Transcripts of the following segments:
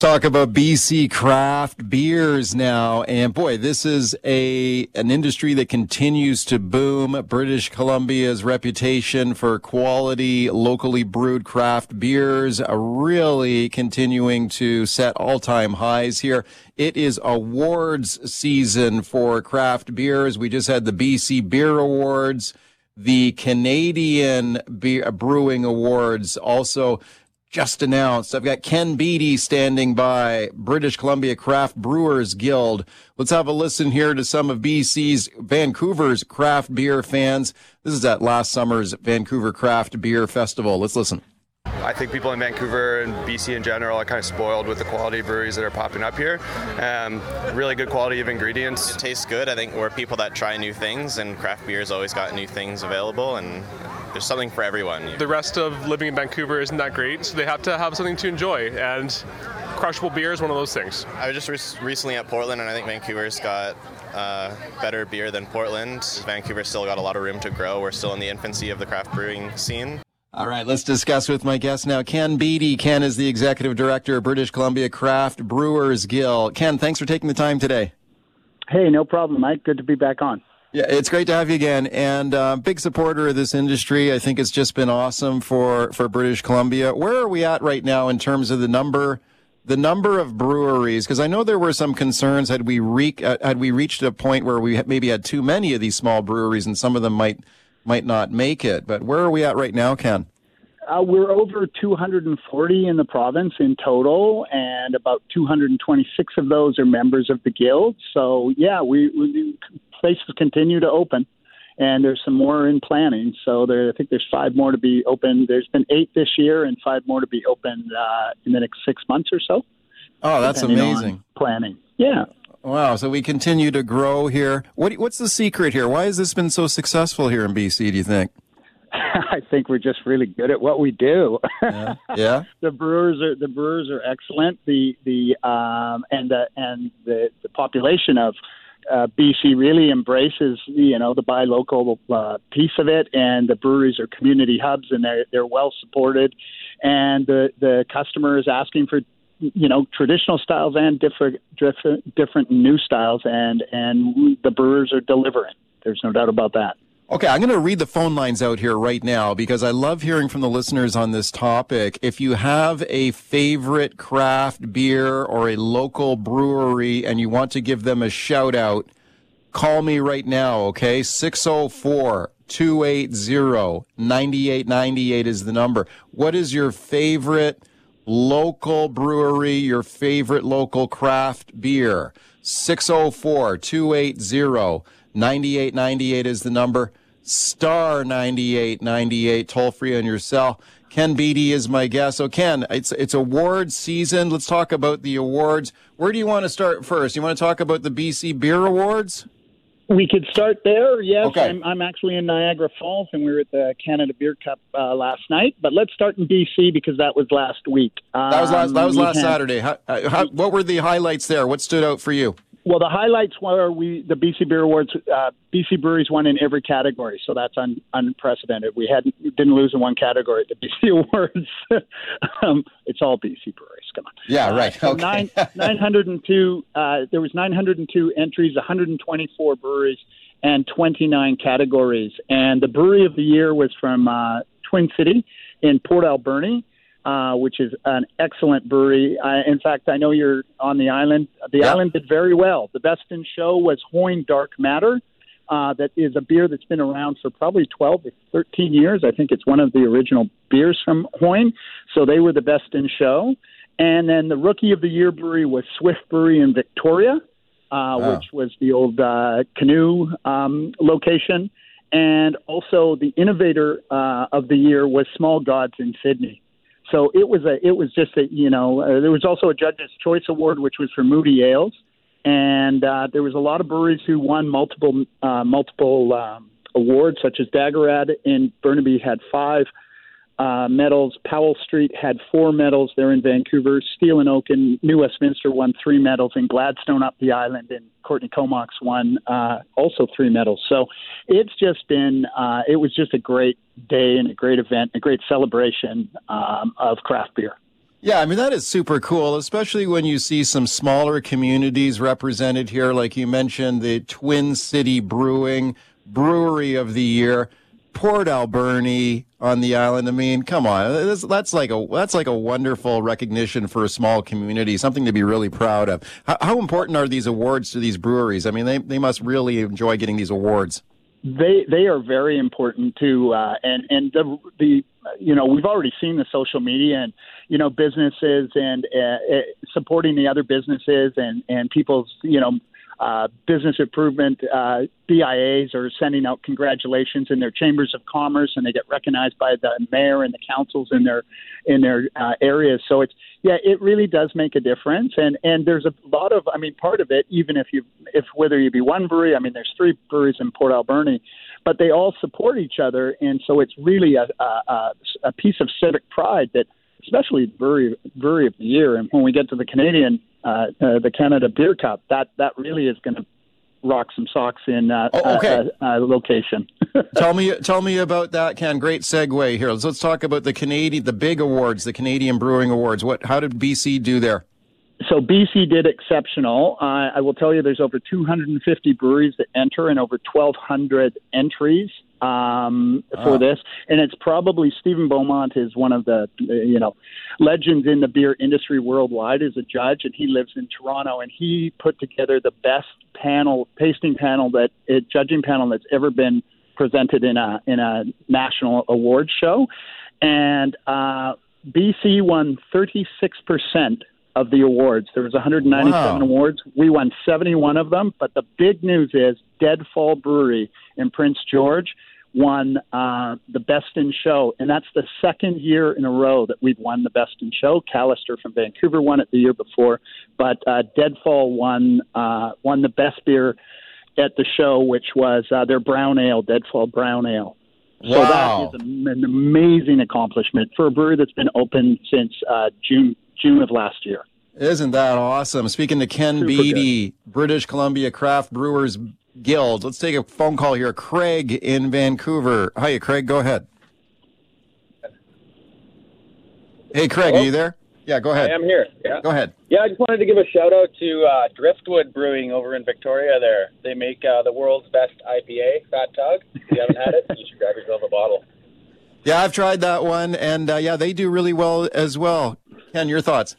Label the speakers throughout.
Speaker 1: Talk about BC craft beers now, and boy, this is a an industry that continues to boom. British Columbia's reputation for quality, locally brewed craft beers are really continuing to set all-time highs here. It is awards season for craft beers. We just had the BC Beer Awards the Canadian Brewing Awards also just announced. I've got Ken Beattie standing by, British Columbia Craft Brewers Guild. Let's have a listen here to some of BC's Vancouver's craft beer fans. This is at last summer's Vancouver Craft Beer Festival. Let's listen.
Speaker 2: I think people in Vancouver and BC in general are kind of spoiled with the quality breweries that are popping up here. Um, really good quality of ingredients.
Speaker 3: It tastes good. I think we're people that try new things, and craft beer's always got new things available, and there's something for everyone.
Speaker 4: The rest of living in Vancouver isn't that great, so they have to have something to enjoy, and crushable beer is one of those things.
Speaker 3: I was just re- recently at Portland, and I think Vancouver's got uh, better beer than Portland. Vancouver's still got a lot of room to grow. We're still in the infancy of the craft brewing scene.
Speaker 1: All right, let's discuss with my guest now. Ken Beattie. Ken is the executive director of British Columbia Craft Brewers Guild. Ken, thanks for taking the time today.
Speaker 5: Hey, no problem, Mike. Good to be back on.
Speaker 1: Yeah, it's great to have you again, and uh, big supporter of this industry. I think it's just been awesome for for British Columbia. Where are we at right now in terms of the number, the number of breweries? Because I know there were some concerns had we re- uh, had we reached a point where we maybe had too many of these small breweries, and some of them might might not make it. But where are we at right now, Ken?
Speaker 5: Uh, we're over 240 in the province in total, and about 226 of those are members of the guild. So, yeah, we, we places continue to open, and there's some more in planning. So, there, I think there's five more to be open. There's been eight this year, and five more to be open uh, in the next six months or so.
Speaker 1: Oh, that's amazing!
Speaker 5: Planning, yeah.
Speaker 1: Wow. So we continue to grow here. What, what's the secret here? Why has this been so successful here in BC, do you think?
Speaker 5: I think we're just really good at what we do.
Speaker 1: Yeah. yeah.
Speaker 5: the brewers are the brewers are excellent. The the um and the and the, the population of uh, BC really embraces you know the buy local uh, piece of it, and the breweries are community hubs, and they're they're well supported, and the the customer is asking for you know traditional styles and different different different new styles and and the brewers are delivering there's no doubt about that
Speaker 1: Okay, I'm going to read the phone lines out here right now because I love hearing from the listeners on this topic. If you have a favorite craft beer or a local brewery and you want to give them a shout out, call me right now, okay? 604 280 9898 is the number. What is your favorite local brewery, your favorite local craft beer. 604 280 9898 is the number. Star 9898, toll free on your cell. Ken Beattie is my guest. So, Ken, it's it's award season. Let's talk about the awards. Where do you want to start first? You want to talk about the BC Beer Awards?
Speaker 5: We could start there. Yes, okay. I'm, I'm actually in Niagara Falls, and we were at the Canada Beer Cup uh, last night. But let's start in BC because that was last week.
Speaker 1: Um, that was last. That was um, last had, Saturday. How, uh, how, what were the highlights there? What stood out for you?
Speaker 5: Well, the highlights were we the BC Beer Awards. Uh, BC Breweries won in every category, so that's un, unprecedented. We hadn't didn't lose in one category at the BC Awards. um, it's all BC Breweries.
Speaker 1: Yeah, right.
Speaker 5: Uh, so
Speaker 1: okay.
Speaker 5: nine, 902. Uh, there was 902 entries, 124 breweries, and 29 categories. And the brewery of the year was from uh, Twin City in Port Alberni uh, which is an excellent brewery. Uh, in fact, I know you're on the island. The yep. island did very well. The best in show was Hoyne Dark Matter. Uh, that is a beer that's been around for probably 12 or 13 years. I think it's one of the original beers from Hoyne. So they were the best in show. And then the Rookie of the Year brewery was Swift Brewery in Victoria, uh, wow. which was the old uh, canoe um, location. And also the Innovator uh, of the Year was Small Gods in Sidney. so it was a it was just a you know uh, there was also a judge's choice award which was for Moody Ales, and uh, there was a lot of breweries who won multiple uh, multiple um, awards such as Dageraad in Burnaby had five uh, medals. Powell Street had four medals there in Vancouver. Steel and Oak in New Westminster won three medals, and Gladstone up the island and Courtenay Comox won uh, also three medals. So it's just been uh, it was just a great day and a great event, a great celebration um, of craft beer.
Speaker 1: Yeah, I mean, that is super cool, especially when you see some smaller communities represented here. Like you mentioned, the Twin City Brewing Brewery of the Year. Port Alberni on the island. I mean, come on, that's, that's, like a that's like a wonderful recognition for a small community, something to be really proud of. How, how important are these awards to these breweries? I mean, they they must really enjoy getting these awards.
Speaker 5: They they are very important too, uh, and and the the you know we've already seen the social media and you know businesses and uh, uh supporting the other businesses and and people's you know uh, business improvement uh, BIAs are sending out congratulations in their chambers of commerce, and they get recognized by the mayor and the councils in their in their uh, areas. So it's yeah, it really does make a difference, and and there's a lot of I mean, part of it, even if you if whether you be one brewery, I mean, there's three breweries in Port Alberni, but they all support each other, and so it's really a a, a piece of civic pride that especially brewery brewery of the year. And when we get to the Canadian uh, uh, the Canada Beer Cup. That that really is going to rock some socks in uh, oh, okay. uh, uh, location.
Speaker 1: tell me, tell me about that, Ken. Great segue here. Let's, let's talk about the Canadian, the big awards, the Canadian Brewing Awards. What, how did BC do there?
Speaker 5: So BC did exceptional. Uh, I will tell you, there's over 250 breweries that enter and over 1,200 entries um, for this, and it's probably Stephen Beaumont is one of the you know legends in the beer industry worldwide as a judge, and he lives in Toronto, and he put together the best panel tasting panel that it, judging panel that's ever been presented in a in a national award show, and uh, BC won 36 percent of the awards. There was 197 wow. awards. We won 71 of them. But the big news is Deadfall Brewery in Prince George won uh, the Best in Show, and that's the second year in a row that we've won the Best in Show. Callister from Vancouver won it the year before, but uh, Deadfall won uh, won the best beer at the show, which was uh, their brown ale, Deadfall Brown Ale. So
Speaker 1: wow.
Speaker 5: that is an amazing accomplishment for a brewery that's been open since uh, June June of last year.
Speaker 1: Isn't that awesome? Speaking to Ken Super Beattie, good. British Columbia Craft Brewers Guild. Let's take a phone call here. Craig in Vancouver. Hi, Craig. Go ahead. Hey, Craig, Hello? are you there? Yeah, go ahead.
Speaker 6: I am here. Yeah.
Speaker 1: Go ahead.
Speaker 6: Yeah, I just wanted to give a shout out to uh, Driftwood Brewing over in Victoria. There, they make uh, the world's best IPA, Fat Tug. If you haven't had it, you should grab yourself a bottle.
Speaker 1: Yeah, I've tried that one, and uh, yeah, they do really well as well. Ken, your thoughts?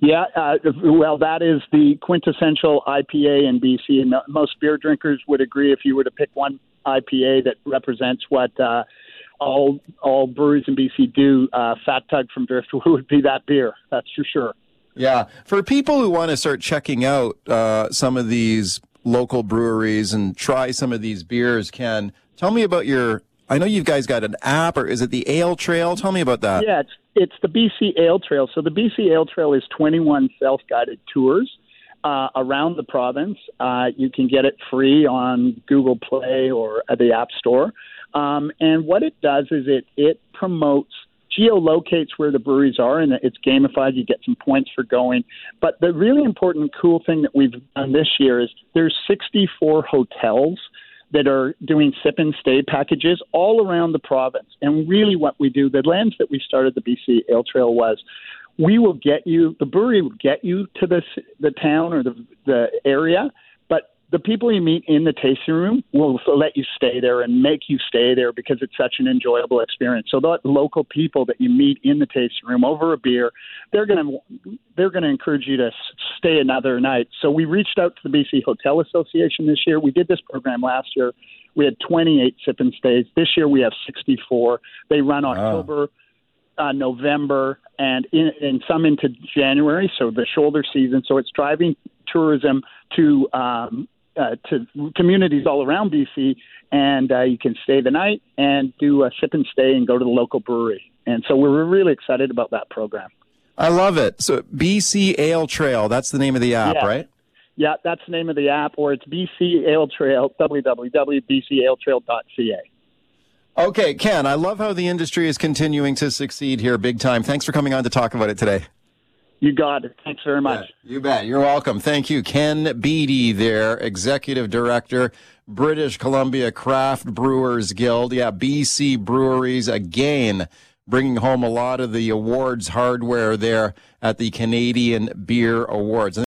Speaker 5: Yeah, uh, well, that is the quintessential IPA in BC, and most beer drinkers would agree. If you were to pick one IPA that represents what uh, all all breweries in BC do, uh, Fat Tug from Driftwood would be that beer. That's for sure.
Speaker 1: Yeah, for people who want to start checking out uh, some of these local breweries and try some of these beers, Ken, tell me about your. I know you guys got an app, or is it the Ale Trail? Tell me about that.
Speaker 5: Yeah, it's the BC Ale Trail. So the BC Ale Trail is 21 self-guided tours uh, around the province. Uh, you can get it free on Google Play or at the App Store. Um, and what it does is it it promotes geolocates where the breweries are and it's gamified you get some points for going but the really important cool thing that we've done this year is there's 64 hotels that are doing sip and stay packages all around the province. And really, what we do, the lens that we started the BC Ale Trail was we will get you, the brewery will get you to this, the town or the, the area, the people you meet in the tasting room will let you stay there and make you stay there because it's such an enjoyable experience. So the local people that you meet in the tasting room over a beer, they're going to they're going to encourage you to stay another night. So we reached out to the BC Hotel Association this year. We did this program last year. We had 28 sip and stays. This year we have 64. They run October. Uh, November and in, and some into January, so the shoulder season. So it's driving tourism to um, uh, to communities all around BC, and uh, you can stay the night and do a sip and stay and go to the local brewery. And so we're really excited about that program.
Speaker 1: I love it. So BC Ale Trail, that's the name of the app,
Speaker 5: Yeah.
Speaker 1: right?
Speaker 5: Yeah, that's the name of the app, or it's BC Ale Trail, www.bcaletrail.ca.
Speaker 1: Okay, Ken, I love how the industry is continuing to succeed here big time. Thanks for coming on to talk about it today.
Speaker 5: You got it. Thanks very much.
Speaker 1: You bet. You're welcome. Thank you. Ken Beattie there, Executive Director, British Columbia Craft Brewers Guild. Yeah, BC Breweries again bringing home a lot of the awards hardware there at the Canadian Beer Awards.